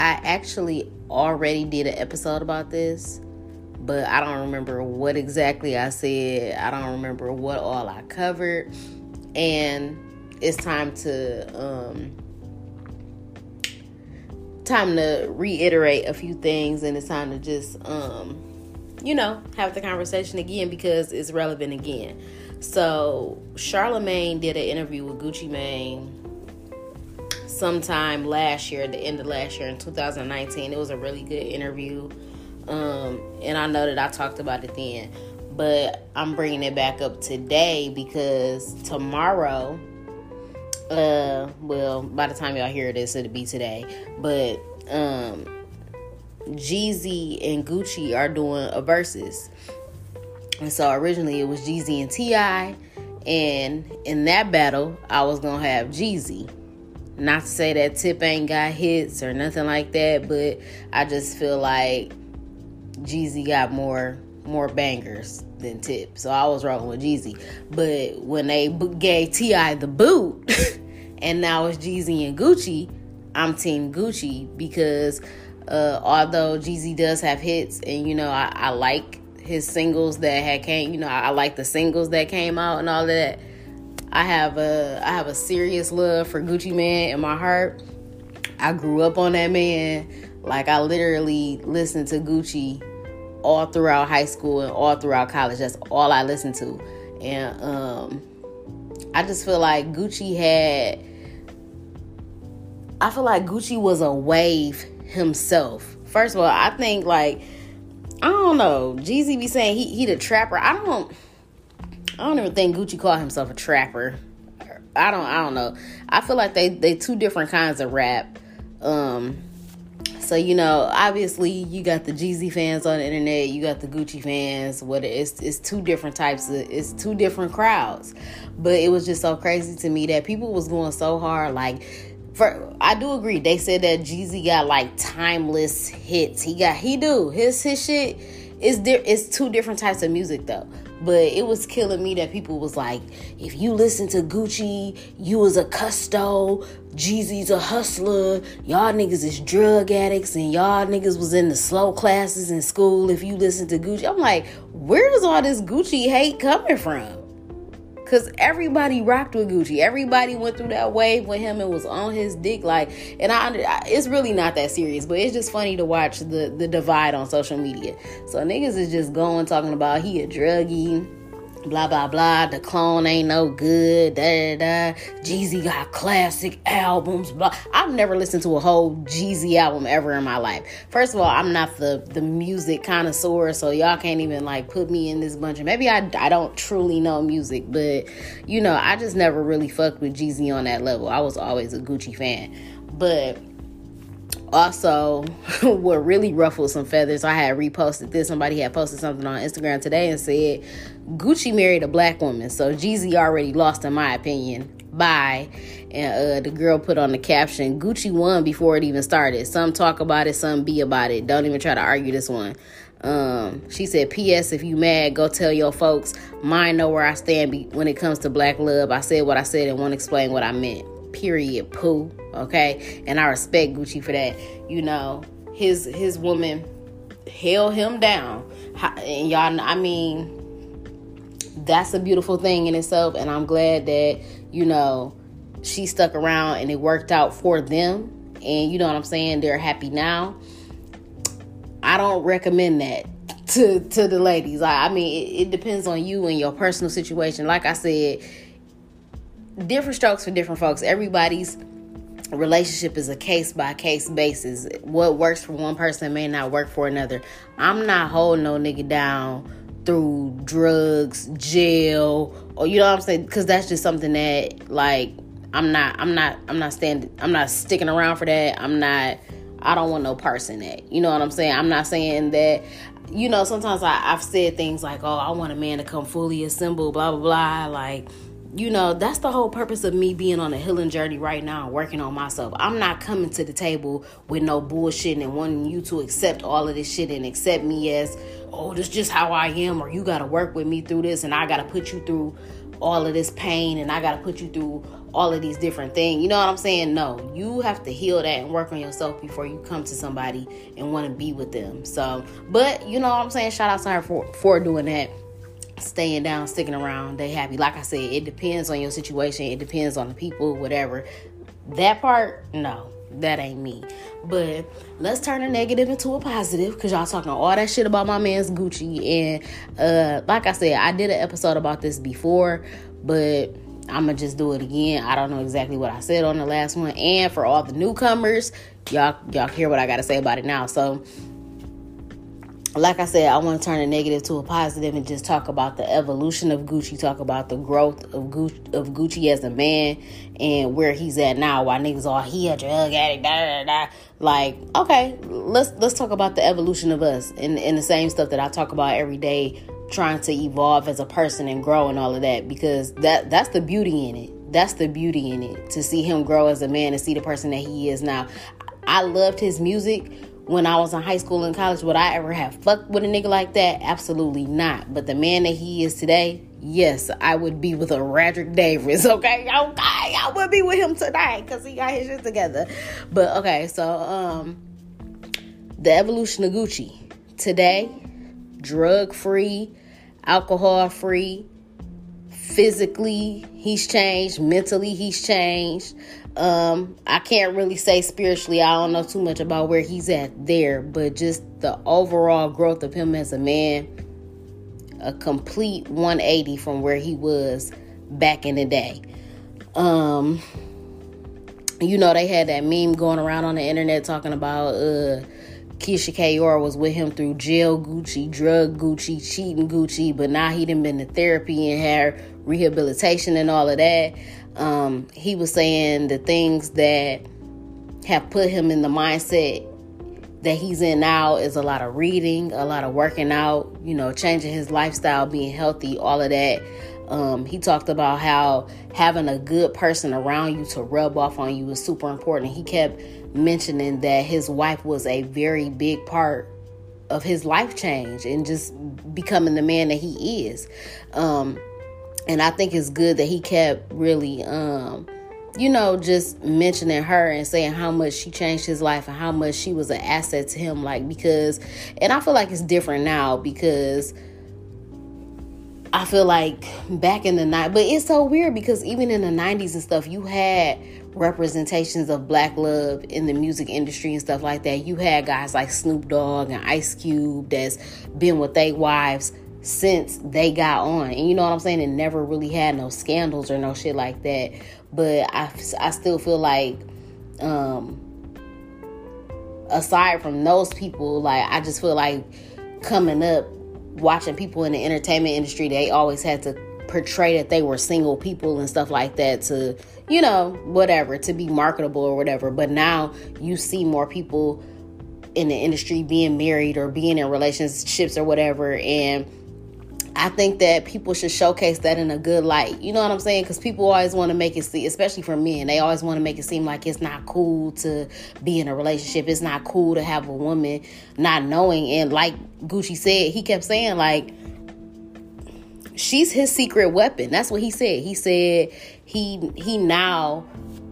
I actually already did an episode about this, but I don't remember what exactly I said. I don't remember what all I covered. And it's time to um time to reiterate a few things and it's time to just um you know have the conversation again because it's relevant again so charlamagne did an interview with gucci mane sometime last year the end of last year in 2019 it was a really good interview. Um and i know that i talked about it then but i'm bringing it back up today because tomorrow uh well by the time y'all hear this it'll be today. But um Jeezy and Gucci are doing a versus. And so originally it was Jeezy and T.I. and in that battle I was gonna have Jeezy not to say that Tip ain't got hits or nothing like that but I just feel like Jeezy got more more bangers than Tip. So I was rolling with Jeezy. But when they gave T.I. the boot, and now it's Jeezy and Gucci, I'm Team Gucci because uh, although Jeezy does have hits, and you know I, I like his singles that had came, you know I, I like the singles that came out and all that. I have a I have a serious love for Gucci Mane in my heart. I grew up on that man. Like I literally listened to Gucci all throughout high school and all throughout college. That's all I listened to. And um, I just feel like Gucci had. I feel like Gucci was a wave himself. First of all, I think like I don't know. Jeezy be saying he he the trapper. I don't. I don't even think Gucci called himself a trapper. I don't. I don't know. I feel like they they two different kinds of rap. Um, so you know, obviously you got the Jeezy fans on the internet, you got the Gucci fans. What it's it's two different types of it's two different crowds. But it was just so crazy to me that people was going so hard like for I do agree. They said that Jeezy got like timeless hits. He got he do. His his shit is there it's two different types of music though. But it was killing me that people was like, if you listen to Gucci, you was a custo, Jeezy's a hustler, y'all niggas is drug addicts, and y'all niggas was in the slow classes in school if you listen to Gucci. I'm like, where's all this Gucci hate coming from? Cause everybody rocked with Gucci. Everybody went through that wave with him and was on his dick. Like, and I, it's really not that serious, but it's just funny to watch the the divide on social media. So niggas is just going talking about he a druggie blah blah blah. The clone ain't no good. Da da. Jeezy got classic albums. Blah. I've never listened to a whole Jeezy album ever in my life. First of all, I'm not the the music connoisseur, so y'all can't even like put me in this bunch. Of, maybe I I don't truly know music, but you know I just never really fucked with Jeezy on that level. I was always a Gucci fan, but also what really ruffled some feathers i had reposted this somebody had posted something on instagram today and said gucci married a black woman so jeezy already lost in my opinion bye and uh, the girl put on the caption gucci won before it even started some talk about it some be about it don't even try to argue this one um, she said, P.S. If you mad, go tell your folks. Mine know where I stand be- when it comes to black love. I said what I said and won't explain what I meant period poo okay? And i respect gucci for that you know? His his woman held him down. And y'all i mean that's a beautiful thing in itself and i'm glad that you know she stuck around and it worked out for them. And you know what i'm saying? They're happy now. I don't recommend that to to the ladies. I, I mean, it, it depends on you and your personal situation. Like I said, different strokes for different folks. Everybody's relationship is a case by case basis. What works for one person may not work for another. I'm not holding no nigga down through drugs, jail, or you know what I'm saying? Because that's just something that like I'm not, I'm not, I'm not standing, I'm not sticking around for that. I'm not. I don't want no parts in that. You know what I'm saying? I'm not saying that. You know, sometimes I, I've said things like, "Oh, I want a man to come fully assembled," blah blah blah. Like, you know, that's the whole purpose of me being on a healing journey right now, working on myself. I'm not coming to the table with no bullshit and wanting you to accept all of this shit and accept me as, oh, this is just how I am, or you got to work with me through this, and I got to put you through all of this pain, and I got to put you through all of these different things. You know what I'm saying? No, you have to heal that and work on yourself before you come to somebody and want to be with them. So, but you know what I'm saying? Shout out to her for, for doing that staying down, sticking around, they happy. Like I said, it depends on your situation, it depends on the people, whatever. That part, no, that ain't me. But let's turn a negative into a positive because y'all talking all that shit about my man's Gucci. And uh, like I said, I did an episode about this before, but I'm gonna just do it again. I don't know exactly what I said on the last one. And for all the newcomers, y'all y'all hear what I gotta say about it now. So like I said, I want to turn a negative to a positive and just talk about the evolution of Gucci, talk about the growth of Gucci, of Gucci as a man and where he's at now. Why niggas all he a drug addict, da da da. Like, okay, let's let's talk about the evolution of us and, and the same stuff that I talk about every day, trying to evolve as a person and grow and all of that because that that's the beauty in it. That's the beauty in it to see him grow as a man and see the person that he is now. I loved his music when I was in high school and college, would I ever have fucked with a nigga like that? Absolutely not. But the man that he is today, yes, I would be with a Radric Davis. Okay, okay, I would be with him tonight because he got his shit together. But okay, so um, the evolution of Gucci today, drug free, alcohol free. Physically, he's changed. Mentally, he's changed. Um, I can't really say spiritually, I don't know too much about where he's at there, but just the overall growth of him as a man, a complete 180 from where he was back in the day. Um, you know, they had that meme going around on the internet talking about uh Keyshia Ka'oir was with him through jail Gucci, drug Gucci, cheating Gucci, but now he done been to therapy and had rehabilitation and all of that. Um, he was saying the things that have put him in the mindset that he's in now is a lot of reading, a lot of working out, you know, changing his lifestyle, being healthy, all of that. Um, he talked about how having a good person around you to rub off on you is super important. He kept mentioning that his wife was a very big part of his life change and just becoming the man that he is. Um, and I think it's good that he kept really um you know just mentioning her and saying how much she changed his life and how much she was an asset to him like because and I feel like it's different now because I feel like back in the night, but it's so weird because even in the 90s and stuff, you had representations of black love in the music industry and stuff like that. You had guys like Snoop Dogg and Ice Cube that's been with their wives since they got on. And you know what I'm saying? It never really had no scandals or no shit like that. But I, I still feel like, um, aside from those people, like, I just feel like coming up, watching people in the entertainment industry, they always had to portray that they were single people and stuff like that to, you know, whatever, to be marketable or whatever. But now you see more people in the industry being married or being in relationships or whatever and I think that people should showcase that in a good light. You know what I'm saying? Because people always want to make it seem, especially for men, they always want to make it seem like it's not cool to be in a relationship. It's not cool to have a woman not knowing. And like Gucci said, he kept saying, like, she's his secret weapon. That's what he said. He said he he now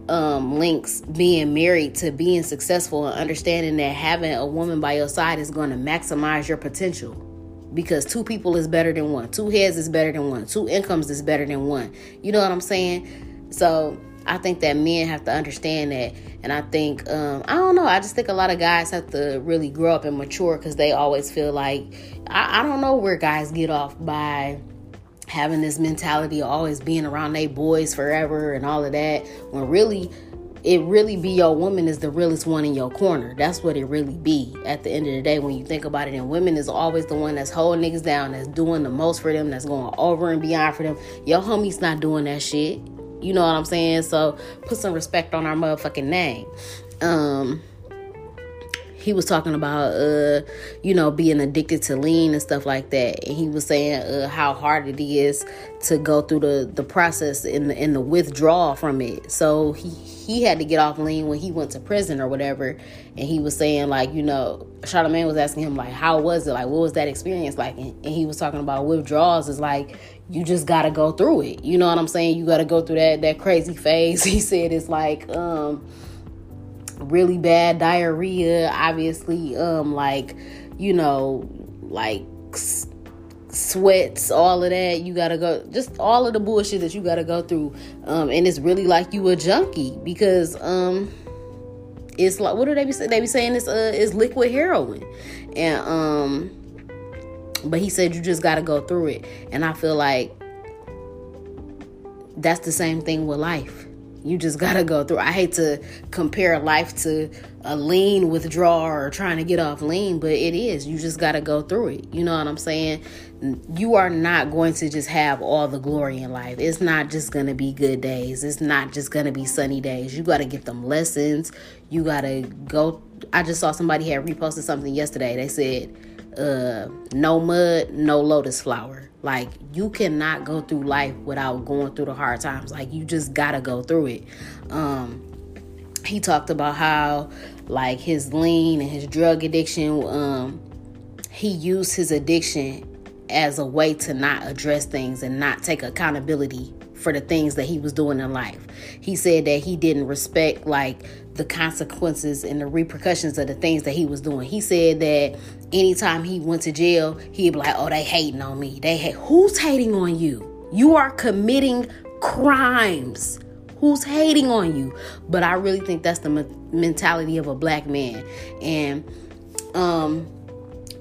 um, links being married to being successful and understanding that having a woman by your side is going to maximize your potential because two people is better than one. Two heads is better than one. Two incomes is better than one. You know what I'm saying? So I think that men have to understand that. And I think, um, I don't know, I just think a lot of guys have to really grow up and mature because they always feel like, I, I don't know where guys get off by having this mentality of always being around their boys forever and all of that when really it really be your woman is the realest one in your corner. That's what it really be at the end of the day when you think about it. And women is always the one that's holding niggas down, that's doing the most for them, that's going over and beyond for them. Your homie's not doing that shit. You know what I'm saying? So put some respect on our motherfucking name. Um he was talking about uh you know being addicted to lean and stuff like that and he was saying uh, how hard it is to go through the the process in the the withdrawal from it so he he had to get off lean when he went to prison or whatever. And he was saying like you know Charlamagne was asking him like how was it? Like what was that experience like? And, and he was talking about withdrawals is like you just got to go through it. You know what I'm saying? You got to go through that that crazy phase. He said it's like um really bad diarrhea obviously um like you know like sweats all of that you gotta go just all of the bullshit that you gotta go through um and it's really like you a junkie because um it's like what do they be saying they be saying it's uh it's liquid heroin and um but he said you just gotta go through it and i feel like that's the same thing with life you just gotta go through. I hate to compare life to a lean withdrawal or trying to get off lean, but it is. You just gotta go through it. You know what I'm saying? You are not going to just have all the glory in life. It's not just gonna be good days. It's not just gonna be sunny days. You gotta get them lessons. You gotta go. I just saw somebody had reposted something yesterday. They said, uh, no mud, no lotus flower. Like you cannot go through life without going through the hard times. Like you just gotta go through it. Um, he talked about how like his lean and his drug addiction. Um, he used his addiction as a way to not address things and not take accountability for the things that he was doing in life. He said that he didn't respect like the consequences and the repercussions of the things that he was doing. He said that anytime he went to jail, he'd be like, "Oh, they hating on me. They hate. Who's hating on you? You are committing crimes. Who's hating on you?" But I really think that's the mentality of a black man, and um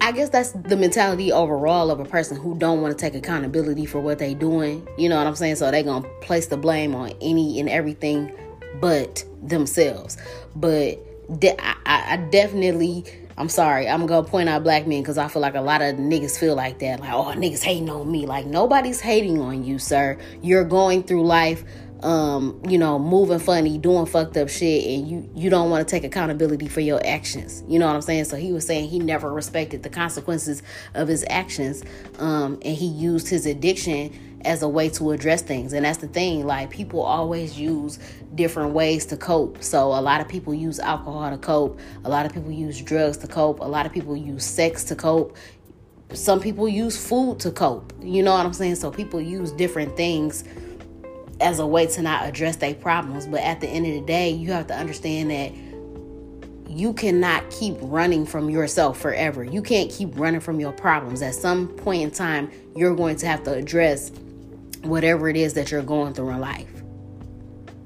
I guess that's the mentality overall of a person who don't want to take accountability for what they doing. You know what I'm saying? So they gonna place the blame on any and everything but themselves. But de- I, I definitely, I'm sorry, I'm gonna point out black men because I feel like a lot of niggas feel like that. Like, oh, niggas hating on me. Like nobody's hating on you, sir. You're going through life um, you know, moving funny, doing fucked up shit, and you you don't want to take accountability for your actions. You know what I'm saying? So he was saying he never respected the consequences of his actions, um, and he used his addiction as a way to address things. And that's the thing, like people always use different ways to cope. So a lot of people use alcohol to cope, a lot of people use drugs to cope, a lot of people use sex to cope. Some people use food to cope. You know what I'm saying? So people use different things as a way to not address their problems. But at the end of the day, you have to understand that you cannot keep running from yourself forever. You can't keep running from your problems. At some point in time, you're going to have to address whatever it is that you're going through in life.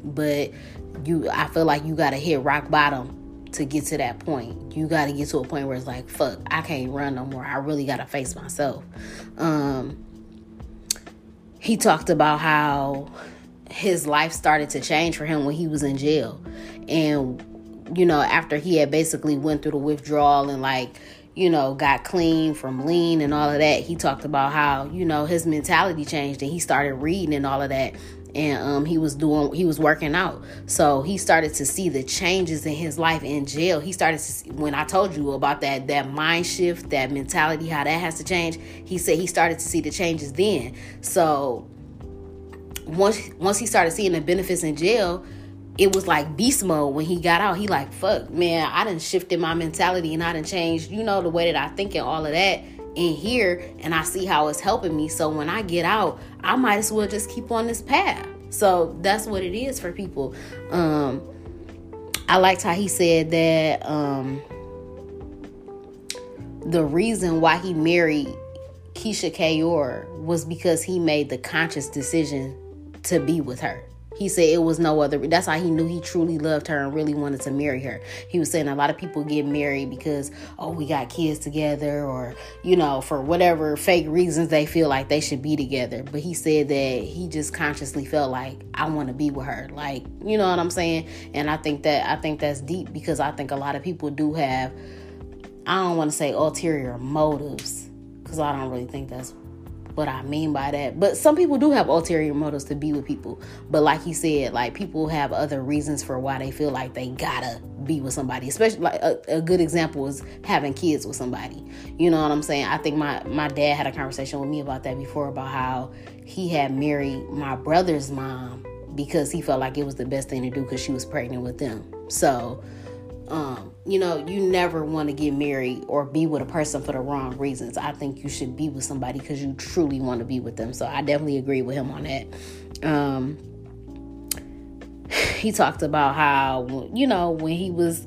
But you I feel like you got to hit rock bottom to get to that point. You got to get to a point where it's like, fuck, I can't run no more. I really got to face myself. Um he talked about how his life started to change for him when he was in jail. And you know after he had basically went through the withdrawal and like you know got clean from lean and all of that he talked about how you know his mentality changed and he started reading and all of that. And um, he was doing he was working out. So he started to see the changes in his life in jail. He started to see, when i told you about that that mind shift that mentality how that has to change he said he started to see the changes then. So once once he started seeing the benefits in jail, it was like beast mode when he got out. He like, fuck, man, I didn't shifted my mentality and I didn't change, you know, the way that I think and all of that in here and I see how it's helping me. So when I get out, I might as well just keep on this path. So that's what it is for people. Um I liked how he said that um the reason why he married Keyshia Ka'oir was because he made the conscious decision to be with her. He said it was no other. That's how he knew he truly loved her and really wanted to marry her. He was saying a lot of people get married because, oh, we got kids together or, you know, for whatever fake reasons they feel like they should be together. But he said that he just consciously felt like, I want to be with her. Like, you know what I'm saying? And I think that, I think that's deep because I think a lot of people do have, I don't want to say ulterior motives because I don't really think that's what I mean by that. But some people do have ulterior motives to be with people. But like he said, like people have other reasons for why they feel like they gotta be with somebody. Especially like a, a, good example is having kids with somebody. You know what I'm saying? I think my my dad had a conversation with me about that before about how he had married my brother's mom because he felt like it was the best thing to do because she was pregnant with them. So um, you know, you never want to get married or be with a person for the wrong reasons. I think you should be with somebody because you truly want to be with them. So I definitely agree with him on that. Um, he talked about how, you know, when he was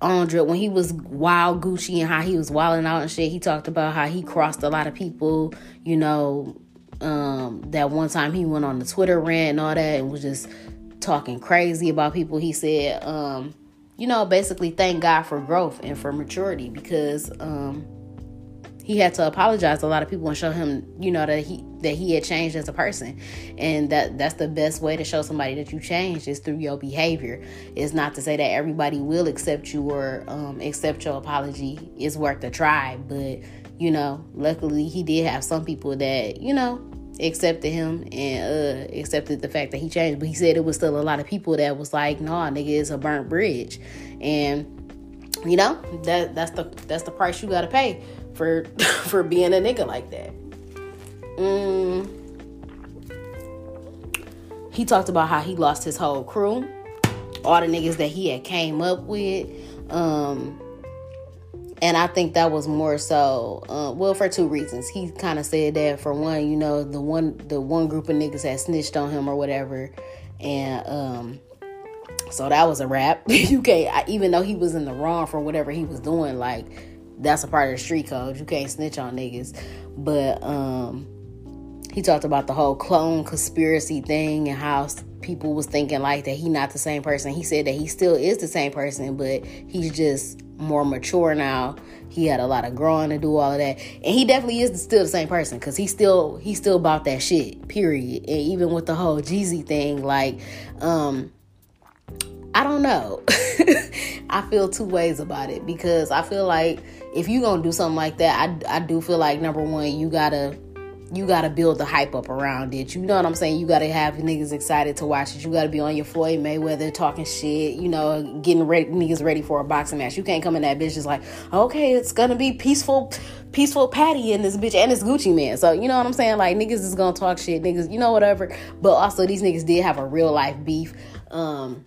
on when he was wild Gucci and how he was wilding out and shit, he talked about how he crossed a lot of people, you know, um, that one time he went on the Twitter rant and all that and was just talking crazy about people. He said, um, you know, basically thank God for growth and for maturity because um, he had to apologize to a lot of people and show him, you know, that he that he had changed as a person, and that that's the best way to show somebody that you changed is through your behavior. It's not to say that everybody will accept you or um, accept your apology. It's worth a try, but you know, luckily he did have some people that you know accepted him and uh, accepted the fact that he changed. But he said it was still a lot of people that was like, "No, nah, nigga, it's a burnt bridge," and you know that that's the that's the price you got to pay for for being a nigga like that. Mm. He talked about how he lost his whole crew, all the niggas that he had came up with. Um, and I think that was more so, uh, well, for two reasons. He kind of said that for one, you know, the one the one group of niggas had snitched on him or whatever, and um, so that was a wrap. you can't, even though he was in the wrong for whatever he was doing, like that's a part of the street code. You can't snitch on niggas. But um, he talked about the whole clone conspiracy thing and how people was thinking like that he not the same person. He said that he still is the same person, but he's just more mature now. He had a lot of growing to do all of that. And he definitely is still the same person because he still he still about that shit, period. And even with the whole Jeezy thing, like, um, I don't know. I feel two ways about it because I feel like if you gonna do something like that, I, I do feel like number one, you gotta you gotta build the hype up around it. You know what I'm saying? You gotta have niggas excited to watch it. You gotta be on your Floyd Mayweather talking shit, you know, getting ready niggas ready for a boxing match. You can't come in that bitch just like, okay, it's gonna be peaceful, peaceful patty in this bitch and it's Gucci Mane. So you know what I'm saying? Like niggas is gonna talk shit, niggas, you know whatever. But also these niggas did have a real life beef. Um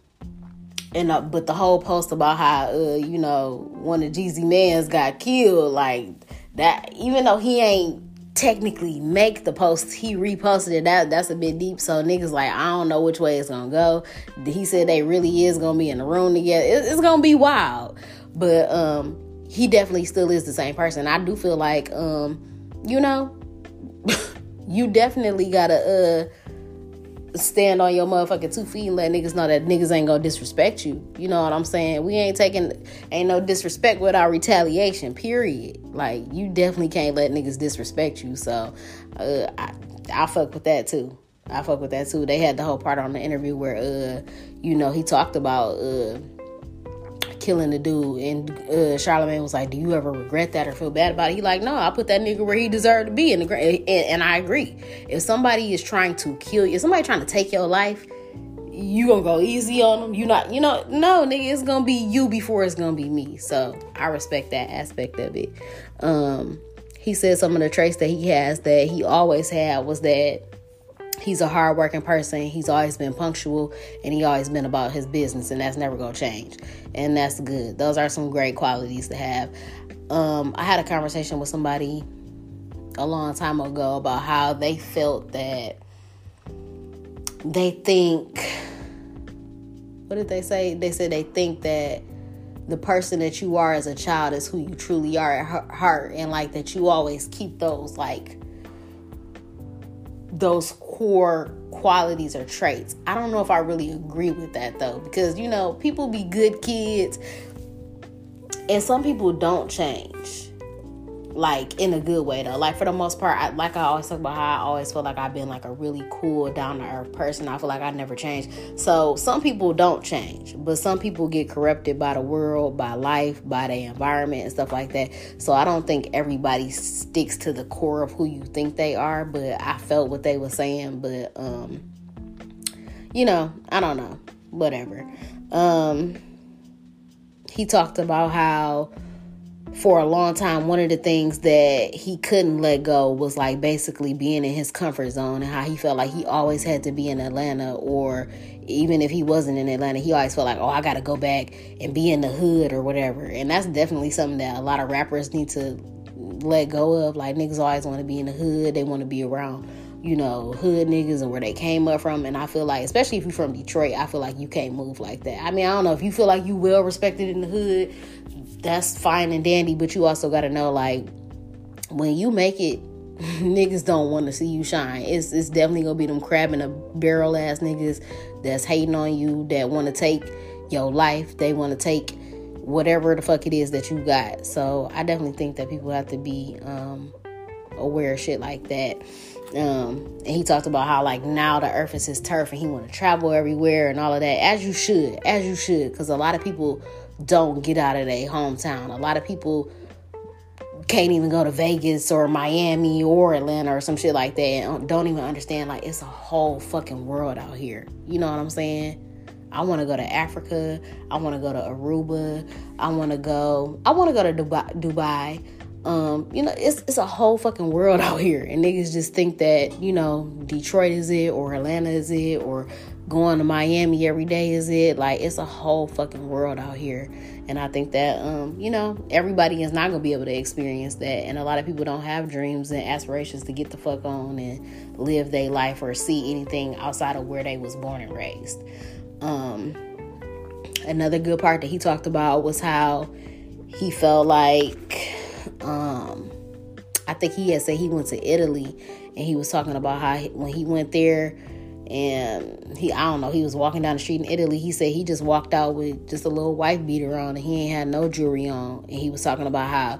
and uh, but the whole post about how uh, you know one of Jeezy Mans got killed, like that. Even though he ain't technically make the post. He reposted it. That that's a bit deep. So niggas like I don't know which way it's gonna go. He said they really is gonna be in the room together. It, it's gonna be wild. But um, he definitely still is the same person. I do feel like um, you know, you definitely gotta uh stand on your motherfucking two feet and let niggas know that niggas ain't gonna disrespect you. You know what I'm saying? We ain't taking ain't no disrespect without retaliation. Period. Like you definitely can't let niggas disrespect you. So uh, I I fuck with that too. I fuck with that too. They had the whole part on the interview where uh you know he talked about uh killing the dude. And uh, Charlamagne was like, "Do you ever regret that or feel bad about it?" He like, "No, I put that nigga where he deserved to be." In the and, and I agree. If somebody is trying to kill you, if somebody trying to take your life, you gonna go easy on them. You not, you know, no, nigga, it's gonna be you before it's gonna be me. So I respect that aspect of it. Um, he said some of the traits that he has that he always had was that he's a hardworking person. He's always been punctual and he always been about his business, and that's never gonna change. And that's good. Those are some great qualities to have. Um, I had a conversation with somebody a long time ago about how they felt that they think what did they say? They said they think that the person that you are as a child is who you truly are at heart and like that you always keep those like those core qualities or traits. I don't know if I really agree with that though, because you know, people be good kids and some people don't change like in a good way though. Like for the most part, I, like I always talk about how I always feel like I've been like a really cool, down to earth person. I feel like I never changed. So some people don't change, but some people get corrupted by the world, by life, by the environment and stuff like that. So I don't think everybody sticks to the core of who you think they are. But I felt what they were saying, but um, you know, I don't know, whatever. Um, he talked about how for a long time, one of the things that he couldn't let go was like basically being in his comfort zone and how he felt like he always had to be in Atlanta or even if he wasn't in Atlanta, he always felt like, oh, I got to go back and be in the hood or whatever. And that's definitely something that a lot of rappers need to let go of. Like niggas always want to be in the hood, they want to be around you know, hood niggas and where they came up from. And I feel like, especially if you're from Detroit, I feel like you can't move like that. I mean, I don't know if you feel like you well respected in the hood, that's fine and dandy, but you also got to know like when you make it, niggas don't want to see you shine. It's it's definitely gonna be them crabbing a barrel ass niggas that's hating on you that want to take your life. They want to take whatever the fuck it is that you got. So I definitely think that people have to be um, aware of shit like that. Um, and he talked about how like now the earth is his turf and he want to travel everywhere and all of that as you should as you should because a lot of people don't get out of their hometown. A lot of people can't even go to Vegas or Miami or Atlanta or some shit like that and don't even understand like it's a whole fucking world out here. You know what I'm saying? I want to go to Africa. I want to go to Aruba. I want to go. I want to go to Dubai. Dubai. Um, you know, it's it's a whole fucking world out here, and niggas just think that you know Detroit is it or Atlanta is it or going to Miami every day is it. Like it's a whole fucking world out here. And I think that um, you know, everybody is not gonna be able to experience that. And a lot of people don't have dreams and aspirations to get the fuck on and live their life or see anything outside of where they was born and raised. Um another good part that he talked about was how he felt like um I think he had said he went to Italy and he was talking about how when he went there and he I don't know, he was walking down the street in Italy. He said he just walked out with just a little wife beater on and he ain't had no jewelry on. And he was talking about how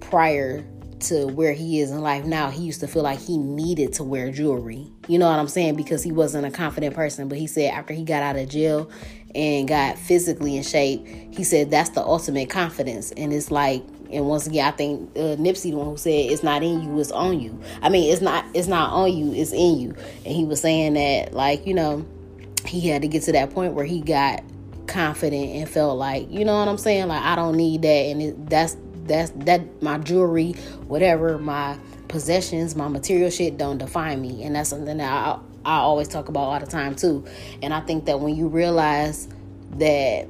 prior to where he is in life now, he used to feel like he needed to wear jewelry. You know what I'm saying? Because he wasn't a confident person. But he said after he got out of jail and got physically in shape, he said that's the ultimate confidence. And it's like and once again, I think uh, Nipsey, the one who said it's not in you, it's on you. I mean, it's not it's not on you, it's in you. And he was saying that, like you know, he had to get to that point where he got confident and felt like, you know what I'm saying? Like I don't need that, and it, that's that's that my jewelry, whatever my possessions, my material shit don't define me, and that's something that I I always talk about all the time too. And I think that when you realize that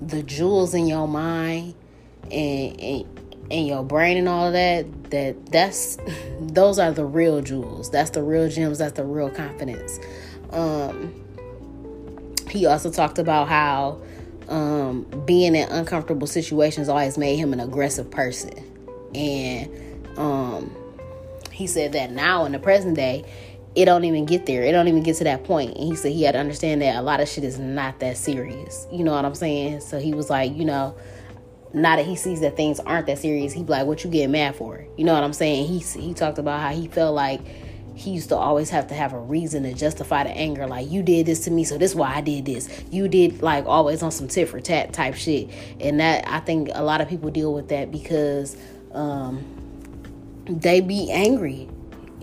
the jewels in your mind and, and and your brain and all of that that that's those are the real jewels. That's the real gems. That's the real confidence. Um he also talked about how um being in uncomfortable situations always made him an aggressive person. And um he said that now in the present day it don't even get there. It don't even get to that point. And he said he had to understand that a lot of shit is not that serious. You know what i'm saying? So he was like you know now that he sees that things aren't that serious, he be like, "What you getting mad for?" You know what I'm saying? He he talked about how he felt like he used to always have to have a reason to justify the anger. Like you did this to me, so this is why I did this. You did like always on some tit for tat type shit, and that I think a lot of people deal with that because um, they be angry.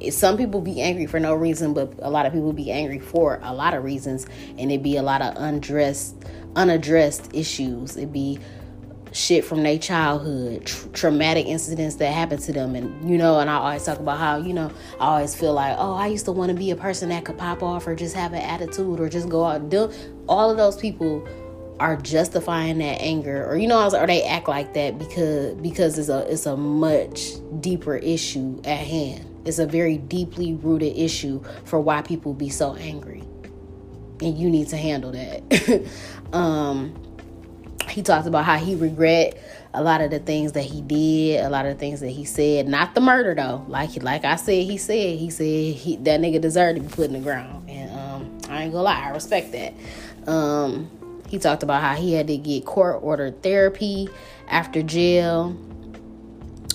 Some people be angry for no reason, but a lot of people be angry for a lot of reasons, and it be a lot of undressed, unaddressed issues. It be shit from their childhood, tr- traumatic incidents that happened to them. And, you know, and I always talk about how, you know, I always feel like, oh, I used to want to be a person that could pop off or just have an attitude or just go out and do. All of those people are justifying that anger or you know or they act like that because because it's a it's a much deeper issue at hand it's a very deeply rooted issue for why people be so angry and you need to handle that um he talked about how he regret a lot of the things that he did, a lot of things that he said. Not the murder though. Like like I said, he said he said he, that nigga deserved to be put in the ground, and um, I ain't gonna lie, I respect that. Um, he talked about how he had to get court ordered therapy after jail,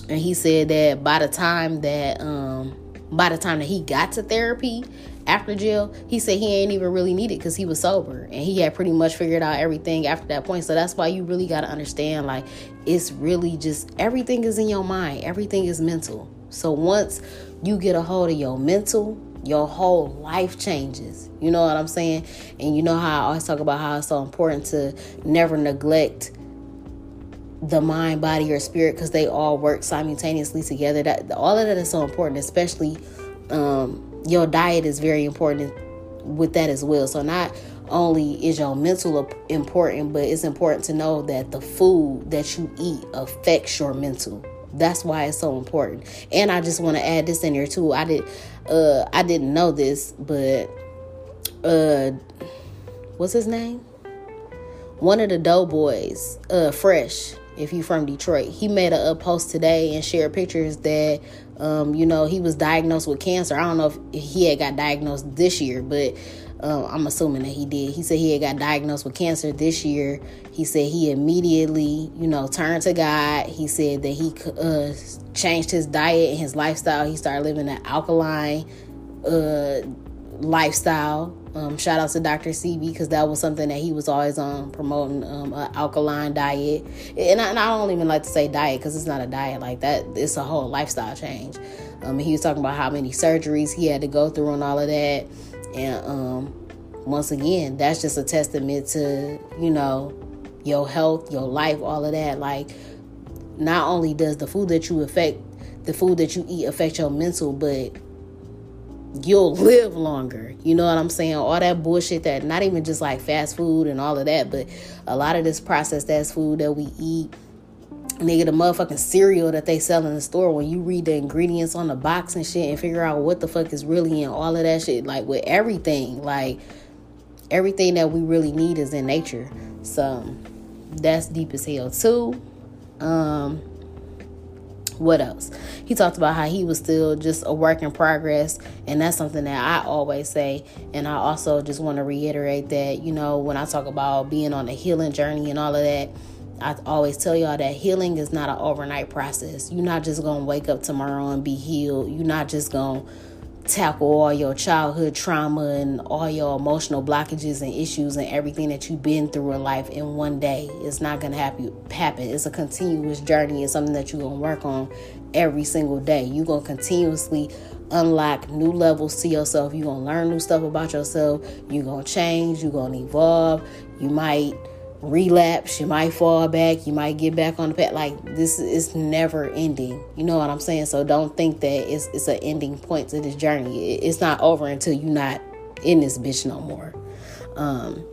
and he said that by the time that um, by the time that he got to therapy, after jail, he said he ain't even really needed because he was sober and he had pretty much figured out everything after that point. So that's why you really got to understand like it's really just everything is in your mind, everything is mental. So once you get a hold of your mental, your whole life changes. You know what I'm saying? And you know how I always talk about how it's so important to never neglect the mind, body, or spirit because they all work simultaneously together. That all of that is so important, especially um, your diet is very important with that as well. So not only is your mental important, but it's important to know that the food that you eat affects your mental. That's why it's so important. And I just want to add this in here too. I did uh I didn't know this, but uh what's his name? One of the Doughboys, uh Fresh, if you from Detroit, he made a, a post today and shared pictures that um, you know, he was diagnosed with cancer. I don't know if he had got diagnosed this year, but uh, I'm assuming that he did. He said he had got diagnosed with cancer this year. He said he immediately, you know, turned to God. He said that he uh, changed his diet and his lifestyle. He started living an alkaline uh, lifestyle. Um, shout out to Dr. Sebi because that was something that he was always on promoting um, an alkaline diet. And I, and I, don't even like to say diet because it's not a diet like that. It's a whole lifestyle change. Um, he was talking about how many surgeries he had to go through and all of that. And um, once again, that's just a testament to you know your health, your life, all of that. Like, not only does the food that you affect, the food that you eat affect your mental, but you'll live longer. You know what I'm saying? All that bullshit that not even just like fast food and all of that, but a lot of this processed fast food that we eat. Nigga, the motherfucking cereal that they sell in the store, when you read the ingredients on the box and shit and figure out what the fuck is really in all of that shit, like with everything, like everything that we really need is in nature. So that's deep as hell too. Um, what else? He talked about how he was still just a work in progress, and that's something that I always say. And I also just want to reiterate that, you know, when I talk about being on a healing journey and all of that, I always tell y'all that healing is not an overnight process. You're not just gonna wake up tomorrow and be healed. You're not just gonna tackle all your childhood trauma and all your emotional blockages and issues and everything that you've been through in life in one day. It's not going to happen. It's a continuous journey. It's something that you're going to work on every single day. You're going to continuously unlock new levels to yourself. You're going to learn new stuff about yourself. You're going to change. You're going to evolve. You might relapse, you might fall back, you might get back on the path. Like this is never ending. You know what I'm saying? So don't think that it's it's an ending point to this journey. It's not over until you're not in this bitch no more. Um,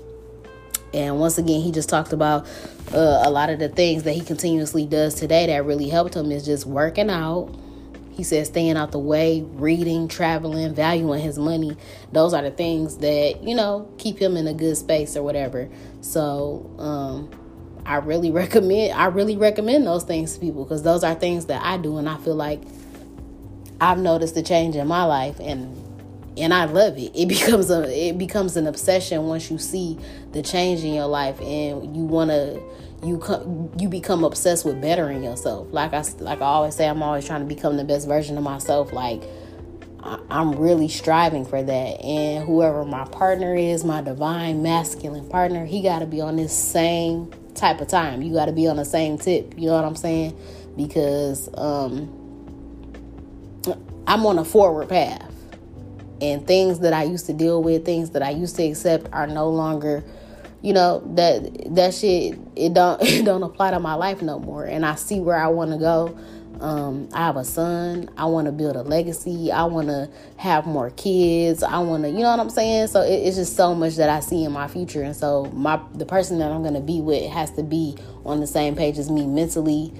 and once again, he just talked about uh, a lot of the things that he continuously does today that really helped him is just working out he said staying out the way, reading, traveling, valuing his money. Those are the things that, you know, keep him in a good space or whatever. So, um, I really recommend I really recommend those things to people because those are things that I do and I feel like I've noticed a change in my life and and I love it. It becomes a it becomes an obsession once you see the change in your life and you want to you you become obsessed with bettering yourself. Like I like I always say, I'm always trying to become the best version of myself. Like I, I'm really striving for that. And whoever my partner is, my divine masculine partner, he got to be on this same type of time. You got to be on the same tip. You know what I'm saying? Because um, I'm on a forward path. And things that I used to deal with, things that I used to accept are no longer you know that that shit it don't it don't apply to my life no more. And i see where i want to go. Um, i have a son. I want to build a legacy. I want to have more kids. I want to you know what i'm saying? So it, it's just so much that i see in my future. And so my the person that i'm going to be with has to be on the same page as me mentally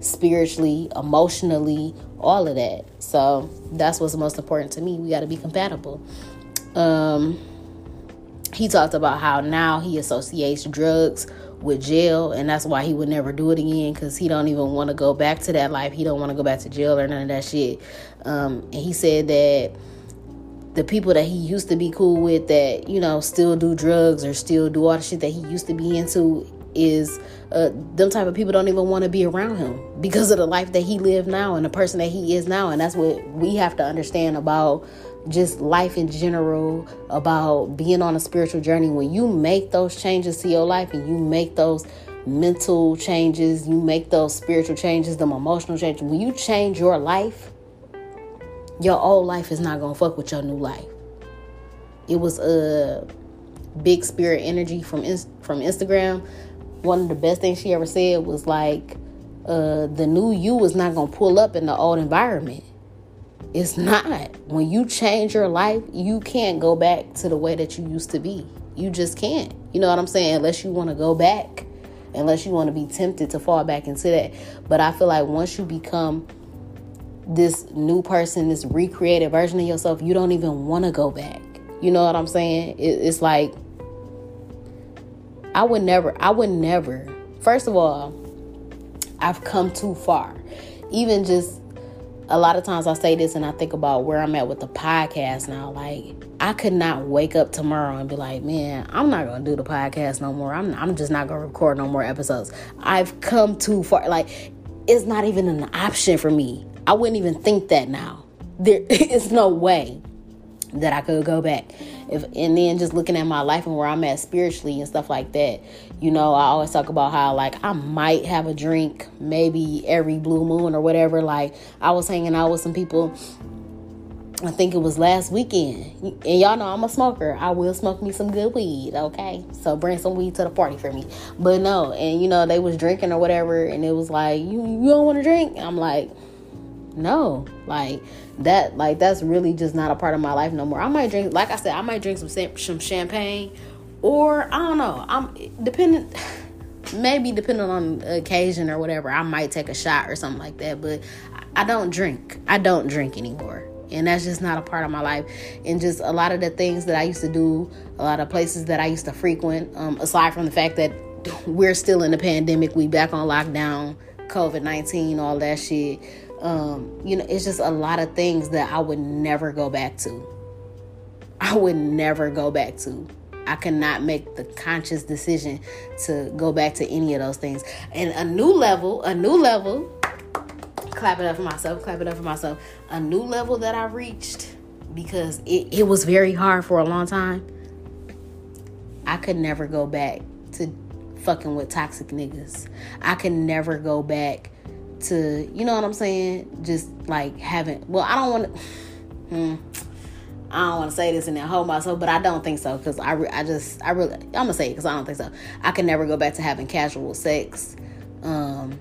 spiritually emotionally all of that. So that's what's most important to me. We got to be compatible. Um he talked about how now he associates drugs with jail and that's why he would never do it again because he don't even want to go back to that life. He don't want to go back to jail or none of that shit. Um, and he said that the people that he used to be cool with that you know still do drugs or still do all the shit that he used to be into is uh, them type of people don't even want to be around him because of the life that he lived now and the person that he is now and that's what we have to understand about just life in general about being on a spiritual journey. When you make those changes to your life and you make those mental changes you make those spiritual changes them emotional changes when you change your life your old life is not gonna fuck with your new life. It was a big spirit energy from from instagram. One of the best things she ever said was like uh, the new you is not gonna pull up in the old environment it's not. When you change your life, you can't go back to the way that you used to be. You just can't. You know what I'm saying? Unless you want to go back, unless you want to be tempted to fall back into that. But I feel like once you become this new person, this recreated version of yourself, you don't even want to go back. You know what I'm saying? it's like, I would never, I would never, first of all, I've come too far. Even just a lot of times I say this and I think about where I'm at with the podcast now. Like, I could not wake up tomorrow and be like, man, I'm not gonna do the podcast no more. I'm I'm just not gonna record no more episodes. I've come too far. Like, it's not even an option for me. I wouldn't even think that now. There is no way that I could go back. If and then just looking at my life and where I'm at spiritually and stuff like that. You know, I always talk about how like I might have a drink maybe every blue moon or whatever. Like I was hanging out with some people I think it was last weekend. And y'all know I'm a smoker. I will smoke me some good weed, okay? So bring some weed to the party for me. But no, and you know, they was drinking or whatever, and it was like, You you don't wanna drink? I'm like, No. Like that like that's really just not a part of my life no more. I might drink like I said, I might drink some some champagne or I don't know. I'm dependent maybe depending on occasion or whatever, I might take a shot or something like that, but I don't drink. I don't drink anymore. And that's just not a part of my life. And just a lot of the things that I used to do, a lot of places that I used to frequent, um, aside from the fact that we're still in the pandemic, we back on lockdown, COVID 19, all that shit. Um, you know, it's just a lot of things that I would never go back to. I would never go back to. I cannot make the conscious decision to go back to any of those things. And a new level, a new level, clap it up for myself, clap it up for myself. A new level that I reached because it, it was very hard for a long time. I could never go back to fucking with toxic niggas. I could never go back to you know what I'm saying? Just like having well, I don't want to. Hmm, I don't want to say this and then hold myself, but I don't think so because I, re- I just I really I'm gonna say it because I don't think so. I can never go back to having casual sex. Um,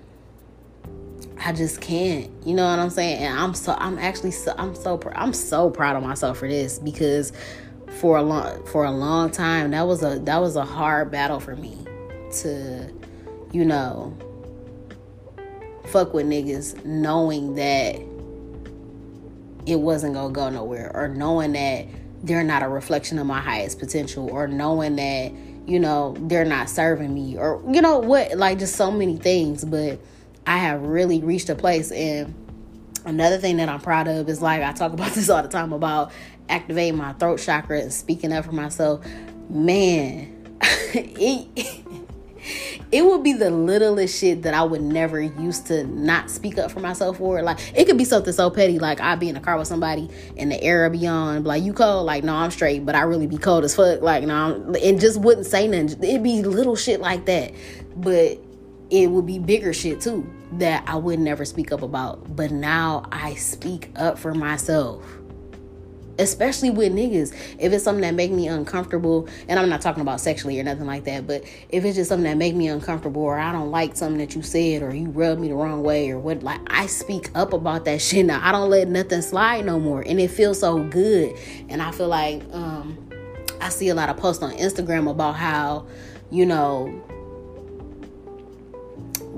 I just can't. You know what I'm saying? And I'm so I'm actually so I'm so I'm so proud of myself for this because for a long for a long time that was a that was a hard battle for me to you know fuck with niggas knowing that it wasn't gonna go nowhere, or knowing that they're not a reflection of my highest potential, or knowing that you know they're not serving me, or you know what, like just so many things. But I have really reached a place, and another thing that I'm proud of is like I talk about this all the time about activating my throat chakra and speaking up for myself. Man, it, it would be the littlest shit that I would never used to not speak up for myself for. Like it could be something so petty, like I'd be in a car with somebody and the air beyond, like you cold, like no, I'm straight, but I really be cold as fuck, like no, I'm, and just wouldn't say nothing. It'd be little shit like that, but it would be bigger shit too that I would never speak up about. But now I speak up for myself especially with niggas. If it's something that make me uncomfortable, and I'm not talking about sexually or nothing like that, but if it's just something that make me uncomfortable or I don't like something that you said or you rub me the wrong way or what, like I speak up about that shit now. I don't let nothing slide no more, and it feels so good. And I feel like um, I see a lot of posts on Instagram about how you know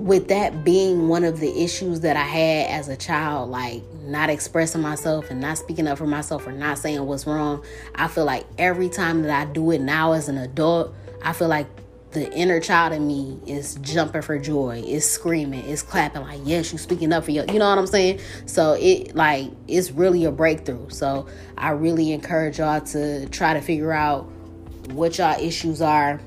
with that being one of the issues that I had as a child, like not expressing myself and not speaking up for myself or not saying what's wrong, I feel like every time that I do it now as an adult, I feel like the inner child in me is jumping for joy, is screaming, is clapping like, yes, you speaking up for you. You know what I'm saying? So it like it's really a breakthrough. So I really encourage y'all to try to figure out what y'all issues are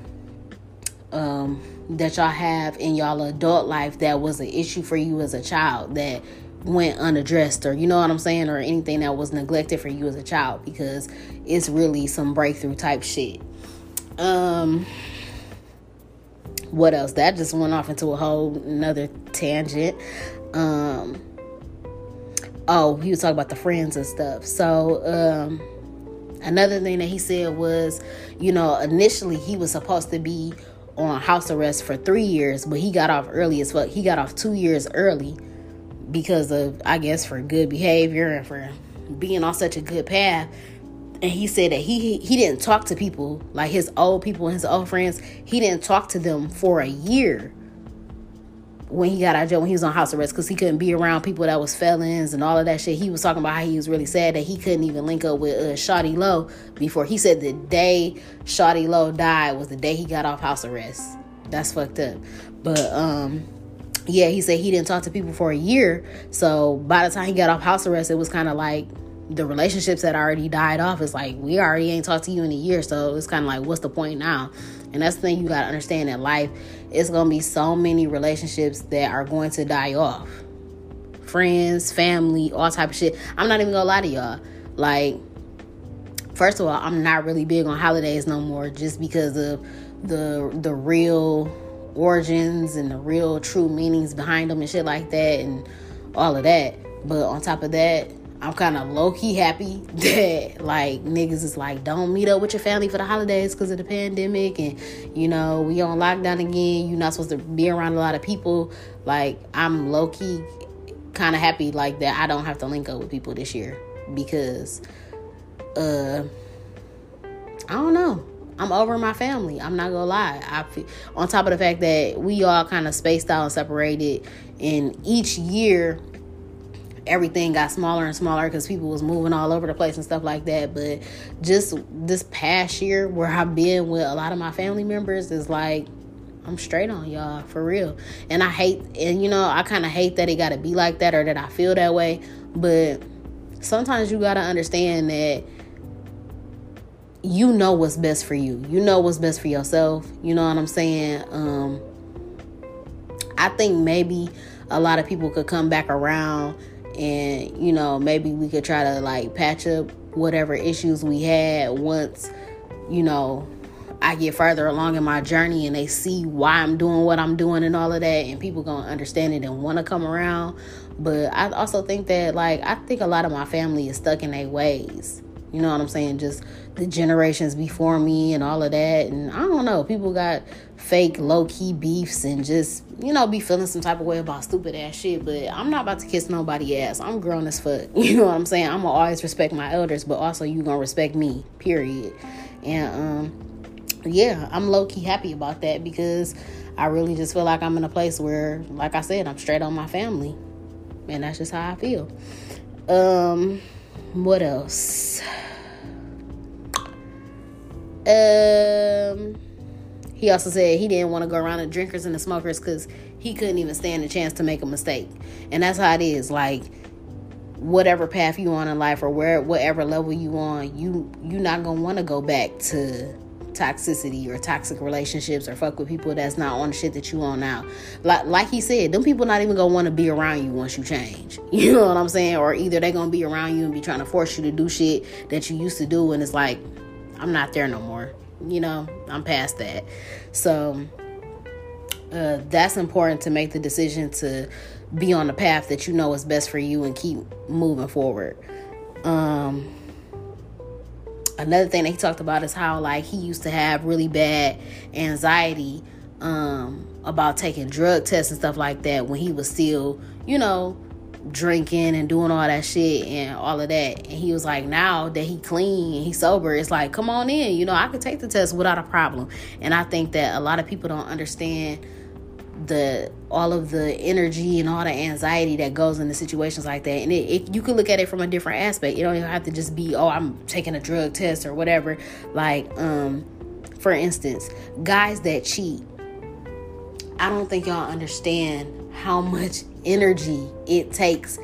um, that y'all have in y'all adult life that was an issue for you as a child that went unaddressed or you know what I'm saying or anything that was neglected for you as a child because it's really some breakthrough type shit. Um what else? That just went off into a whole another tangent. Um, oh, he was talking about the friends and stuff. So, um, another thing that he said was, you know, initially he was supposed to be on house arrest for three years, but he got off early as fuck. He got off two years early because of, I guess, for good behavior and for being on such a good path. And he said that he he didn't talk to people like his old people and his old friends. He didn't talk to them for a year when he got out of jail when he was on house arrest because he couldn't be around people that was felons and all of that shit. He was talking about how he was really sad that he couldn't even link up with uh, Shawty Lo before. He said the day Shawty Lo died was the day he got off house arrest. That's fucked up. But um yeah he said he didn't talk to people for a year. So by the time he got off house arrest it was kind of like the relationships that already died off. Is like we already ain't talked to you in a year. So it's kind of like what's the point now? And that's the thing you got to understand in life. It's gonna be so many relationships that are going to die off. Friends family all type of shit. I'm not even gonna lie to y'all. Like first of all i'm not really big on holidays no more just because of the the real origins and the real true meanings behind them and shit like that and all of that but on top of that I'm kind of low key happy that like niggas is like don't meet up with your family for the holidays because of the pandemic and you know we on lockdown again. You're not supposed to be around a lot of people. Like I'm low key kind of happy like that. I don't have to link up with people this year because uh I don't know. I'm over my family. I'm not gonna lie. I feel, on top of the fact that we all kind of spaced out and separated, and each year everything got smaller and smaller because people was moving all over the place and stuff like that but just this past year where i've been with a lot of my family members is like i'm straight on y'all for real and i hate and you know i kind of hate that it gotta be like that or that i feel that way but sometimes you gotta understand that you know what's best for you. You know what's best for yourself. You know what i'm saying? Um i think maybe a lot of people could come back around and you know maybe we could try to like patch up whatever issues we had once you know I get further along in my journey and they see why I'm doing what I'm doing and all of that and people gonna understand it and want to come around. But I also think that like I think a lot of my family is stuck in their ways you know what I'm saying just the generations before me and all of that and I don't know people got fake low key beefs and just, you know, be feeling some type of way about stupid ass shit. But I'm not about to kiss nobody ass. I'm grown as fuck. You know what I'm saying? I'm gonna always respect my elders, but also you gonna respect me, period. And um yeah, I'm low key happy about that because I really just feel like I'm in a place where, like I said, I'm straight on my family. And that's just how I feel. Um what else? Um he also said he didn't want to go around the drinkers and the smokers because he couldn't even stand the chance to make a mistake. And that's how it is. Like whatever path you on in life or where whatever level you on, you you're not gonna want to go back to toxicity or toxic relationships or fuck with people that's not on the shit that you on now. Like like he said, them people not even gonna want to be around you once you change. You know what I'm saying? Or either they gonna be around you and be trying to force you to do shit that you used to do and it's like, I'm not there no more you know, I'm past that. So uh, that's important to make the decision to be on the path that you know is best for you and keep moving forward. Um, another thing that he talked about is how like he used to have really bad anxiety um, about taking drug tests and stuff like that when he was still, you know, drinking and doing all that shit and all of that. And he was like, now that he clean and he's sober, it's like, come on in. You know, I could take the test without a problem. And I think that a lot of people don't understand the all of the energy and all the anxiety that goes into situations like that. And it, it, you could look at it from a different aspect. You don't even have to just be oh i'm taking a drug test or whatever. Like um for instance, guys that cheat, I don't think y'all understand how much energy it takes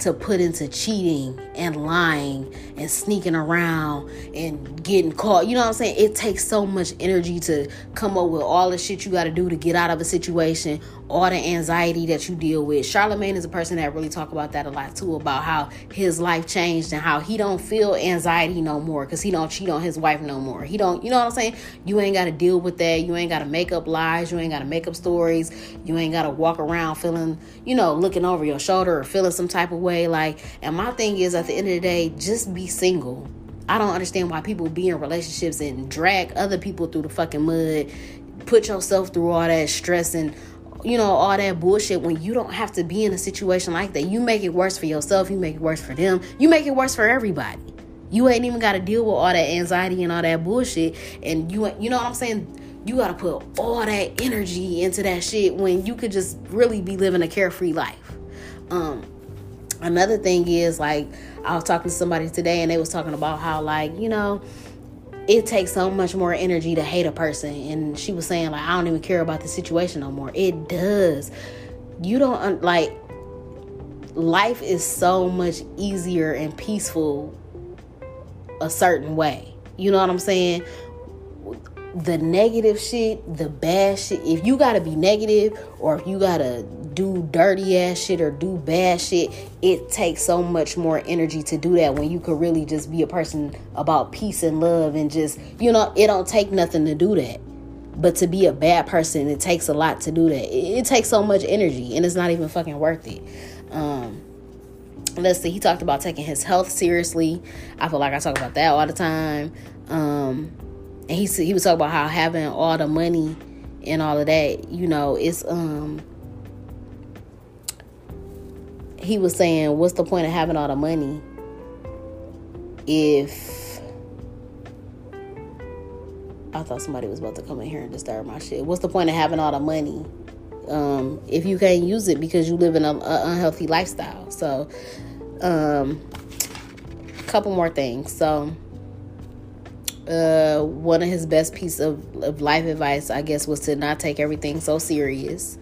to put into cheating and lying and sneaking around and getting caught. You know what I'm saying? It takes so much energy to come up with all the shit you got to do to get out of a situation, all the anxiety that you deal with. Charlamagne is a person that really talk about that a lot too about how his life changed and how he don't feel anxiety no more cuz he don't cheat on his wife no more. He don't, you know what I'm saying? You ain't got to deal with that. You ain't got to make up lies, you ain't got to make up stories. You ain't got to walk around feeling, you know, looking over your shoulder or feeling some type of way like and my thing is at the end of the day, just be single. I don't understand why people be in relationships and drag other people through the fucking mud, put yourself through all that stress and you know all that bullshit when you don't have to be in a situation like that. You make it worse for yourself, you make it worse for them, you make it worse for everybody. You ain't even got to deal with all that anxiety and all that bullshit and you you know what I'm saying? You got to put all that energy into that shit when you could just really be living a carefree life. Um another thing is like I was talking to somebody today and they was talking about how like, you know, it takes so much more energy to hate a person and she was saying like I don't even care about the situation no more. It does. You don't like life is so much easier and peaceful a certain way. You know what I'm saying? The negative shit, the bad shit, if you gotta be negative or if you gotta do dirty ass shit or do bad shit, it takes so much more energy to do that when you could really just be a person about peace and love and just, you know, it don't take nothing to do that. But to be a bad person, it takes a lot to do that. It, it takes so much energy and it's not even fucking worth it. Um, let's see, he talked about taking his health seriously. I feel like I talk about that all the time. Um, and he said he was talking about how having all the money and all of that, you know, it's um he was saying, What's the point of having all the money if I thought somebody was about to come in here and disturb my shit? What's the point of having all the money um, if you can't use it because you live in an unhealthy lifestyle? So, um, couple more things. So, uh, one of his best piece of, of life advice, I guess, was to not take everything so serious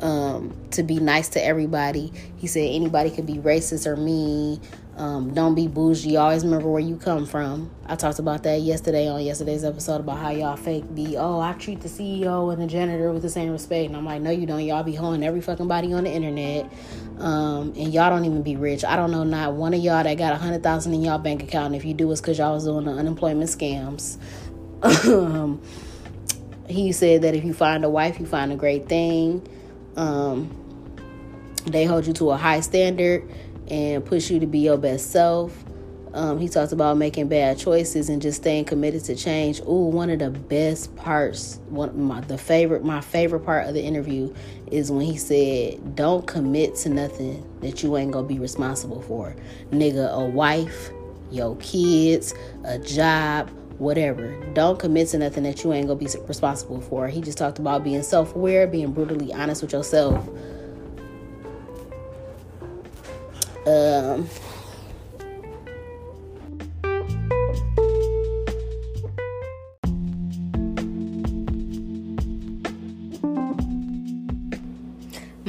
um, to be nice to everybody. He said anybody could be racist or mean. Um, don't be bougie. Always remember where you come from. I talked about that yesterday on yesterday's episode about how y'all fake be. Oh, I treat the CEO and the janitor with the same respect, and I'm like, no, you don't. Y'all be holding every fucking body on the internet, um, and y'all don't even be rich. I don't know not one of y'all that got a hundred thousand in y'all bank account. If you do, it's because y'all was doing the unemployment scams. Um, he said that if you find a wife, you find a great thing. Um, they hold you to a high standard and push you to be your best self. Um, he talks about making bad choices and just staying committed to change. Ooh, one of the best parts, one my the favorite, my favorite part of the interview is when he said, "Don't commit to nothing that you ain't gonna be responsible for, nigga. A wife, your kids, a job, whatever. Don't commit to nothing that you ain't gonna be responsible for. He just talked about being self aware, being brutally honest with yourself. Um,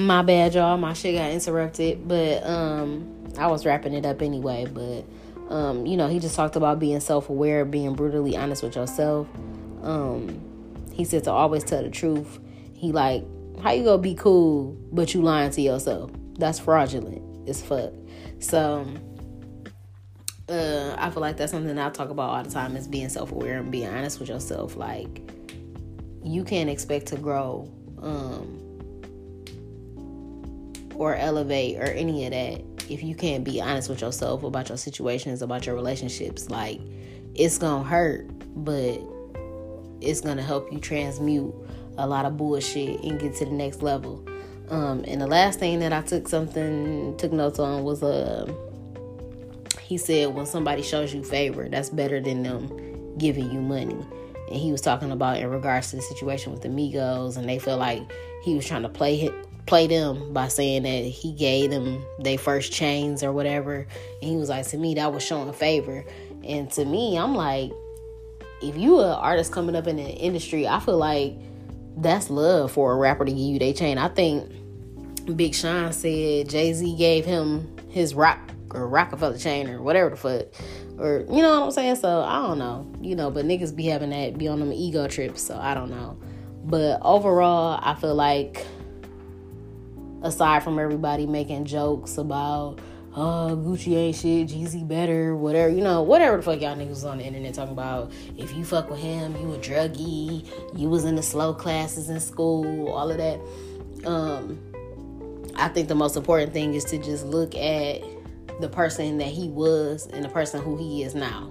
my bad y'all my shit got interrupted but um i was wrapping it up anyway but um, you know, he just talked about being self aware, being brutally honest with yourself. Um, he said to always tell the truth. He like, how you gonna be cool but you lying to yourself? That's fraudulent as fuck. So uh, I feel like that's something I talk about all the time is being self aware and being honest with yourself. Like you can't expect to grow um, or elevate or any of that if you can't be honest with yourself about your situations, about your relationships, like it's gonna hurt, but it's gonna help you transmute a lot of bullshit and get to the next level. Um, and the last thing that I took something took notes on was uh he said when somebody shows you favor, that's better than them giving you money. And he was talking about in regards to the situation with the Migos, and they feel like he was trying to play play them by saying that he gave them their first chains or whatever. And he was like, to me, that was showing a favor. And to me, I'm like, if you an artist coming up in the industry, I feel like that's love for a rapper to give you their chain. I think Big Sean said Jay Z gave him his Roc or Roc-A-Fella chain or whatever the fuck. Or you know what I'm saying? So I don't know. You know, but niggas be having that be on them ego trips, so I don't know. But overall, I feel like aside from everybody making jokes about oh Gucci ain't shit, Jeezy better, whatever, you know, whatever the fuck y'all niggas on the internet talking about. If you fuck with him, you a druggie, you was in the slow classes in school, all of that. Um, I think the most important thing is to just look at the person that he was and the person who he is now.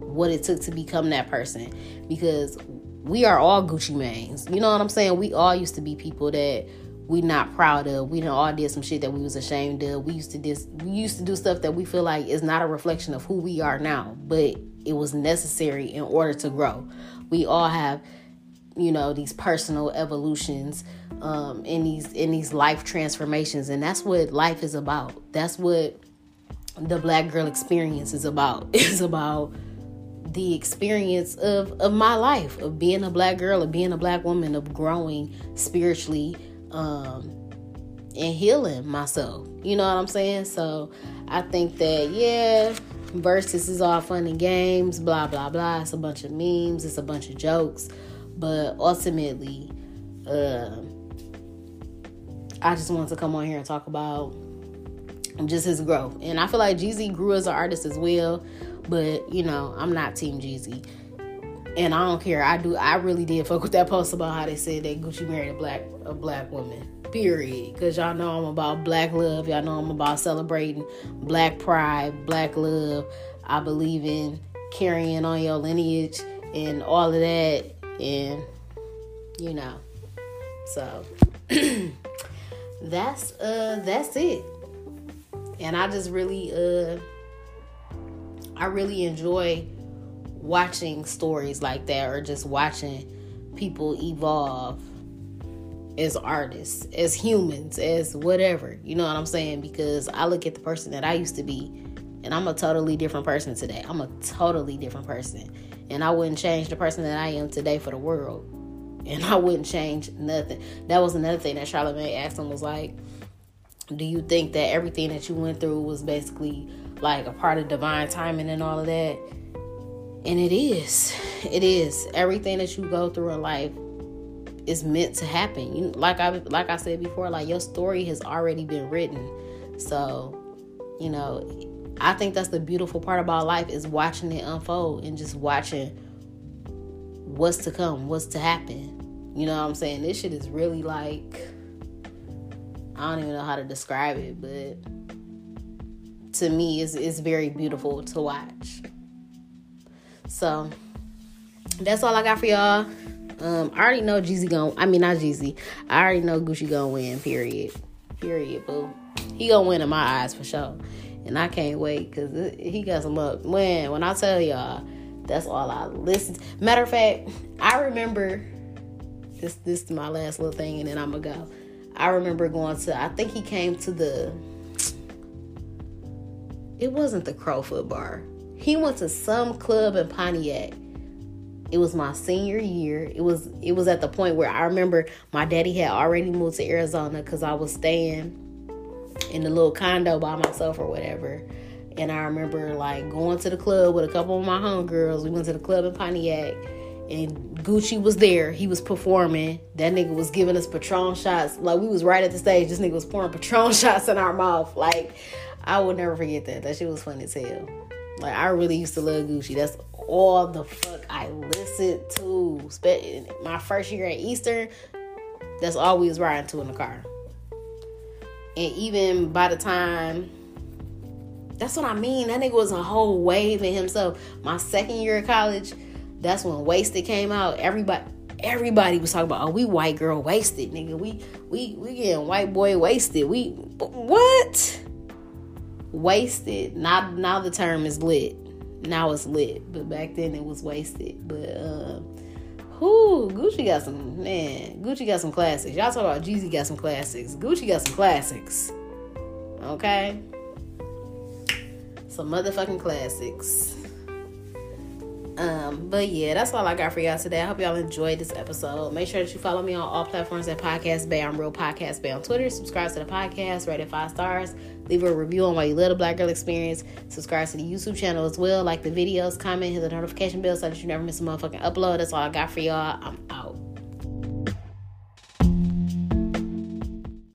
What it took to become that person. Because we are all Gucci Manes. You know what I'm saying? We all used to be people that we not proud of. We done all did some shit that we was ashamed of. We used to dis- we used to do stuff that we feel like is not a reflection of who we are now, but it was necessary in order to grow. We all have, you know, these personal evolutions, um, in these in these life transformations, and that's what life is about. That's what the black girl experience is about. It's about the experience of of my life of being a black girl of being a black woman of growing spiritually um and healing myself you know what i'm saying so i think that yeah Verzuz is all fun and games blah blah blah it's a bunch of memes it's a bunch of jokes but ultimately um I just wanted to come on here and talk about just his growth. And I feel like Jeezy grew as an artist as well, but you know, I'm not Team Jeezy. And I don't care. I do I really did fuck with that post about how they said that Gucci married a black a black woman. Period. Cause y'all know I'm about black love. Y'all know I'm about celebrating black pride, black love. I believe in carrying on your lineage and all of that. And you know. So that's uh that's it and i just really uh i really enjoy watching stories like that or just watching people evolve as artists as humans as whatever. You know what i'm saying? Because i look at the person that i used to be and i'm a totally different person today. I'm a totally different person. And i wouldn't change the person that i am today for the world. And I wouldn't change nothing. That was another thing that Charlamagne asked him was like, do you think that everything that you went through was basically like a part of divine timing and all of that? And it is. It is. Everything that you go through in life is meant to happen. You like I like I said before, like your story has already been written. So, you know, I think that's the beautiful part about life is watching it unfold and just watching what's to come, what's to happen. You know what I'm saying? This shit is really like I don't even know how to describe it, but to me it's it's very beautiful to watch. So that's all I got for y'all. Um, I already know Jeezy going I mean not Jeezy. I already know Gucci gonna win, period. Period, boo. He gonna win in my eyes for sure. And I can't wait because he got some up. When when I tell y'all, that's all I listen. Matter of fact, I remember this this is my last little thing and then I'm gonna go. I remember going to I think he came to the it wasn't the Crofoot bar. He went to some club in Pontiac. It was my senior year. It was it was at the point where I remember my daddy had already moved to Arizona because I was staying in the little condo by myself or whatever. And I remember like going to the club with a couple of my homegirls. We went to the club in Pontiac and Gucci was there. He was performing. That nigga was giving us Patron shots. Like we was right at the stage. This nigga was pouring Patron shots in our mouth. Like I will never forget that. That shit was funny as hell. Like I really used to love Gucci. That's all the fuck I listened to. My first year at Eastern, that's all we was riding to in the car. And even by the time that's what I mean. That nigga was a whole wave in himself. My second year of college, that's when Wasted came out. Everybody everybody was talking about, oh, we white girl wasted, nigga. We we we getting white boy wasted. We what? Wasted. Now now the term is lit. Now it's lit. But back then it was wasted. But uh who Gucci got some man, Gucci got some classics. Y'all talk about Jeezy got some classics. Gucci got some classics. Okay? Some motherfucking classics. Um, but yeah, that's all I got for y'all today. I hope y'all enjoyed this episode. Make sure that you follow me on all platforms at Podcast Bay. I'm Real Podcast Bay on Twitter. Subscribe to the podcast, rate it five stars. Leave a review on live the Black Girl Experience. Subscribe to the YouTube channel as well. Like the videos, comment, hit the notification bell so that you never miss a motherfucking upload. That's all I got for y'all. I'm out.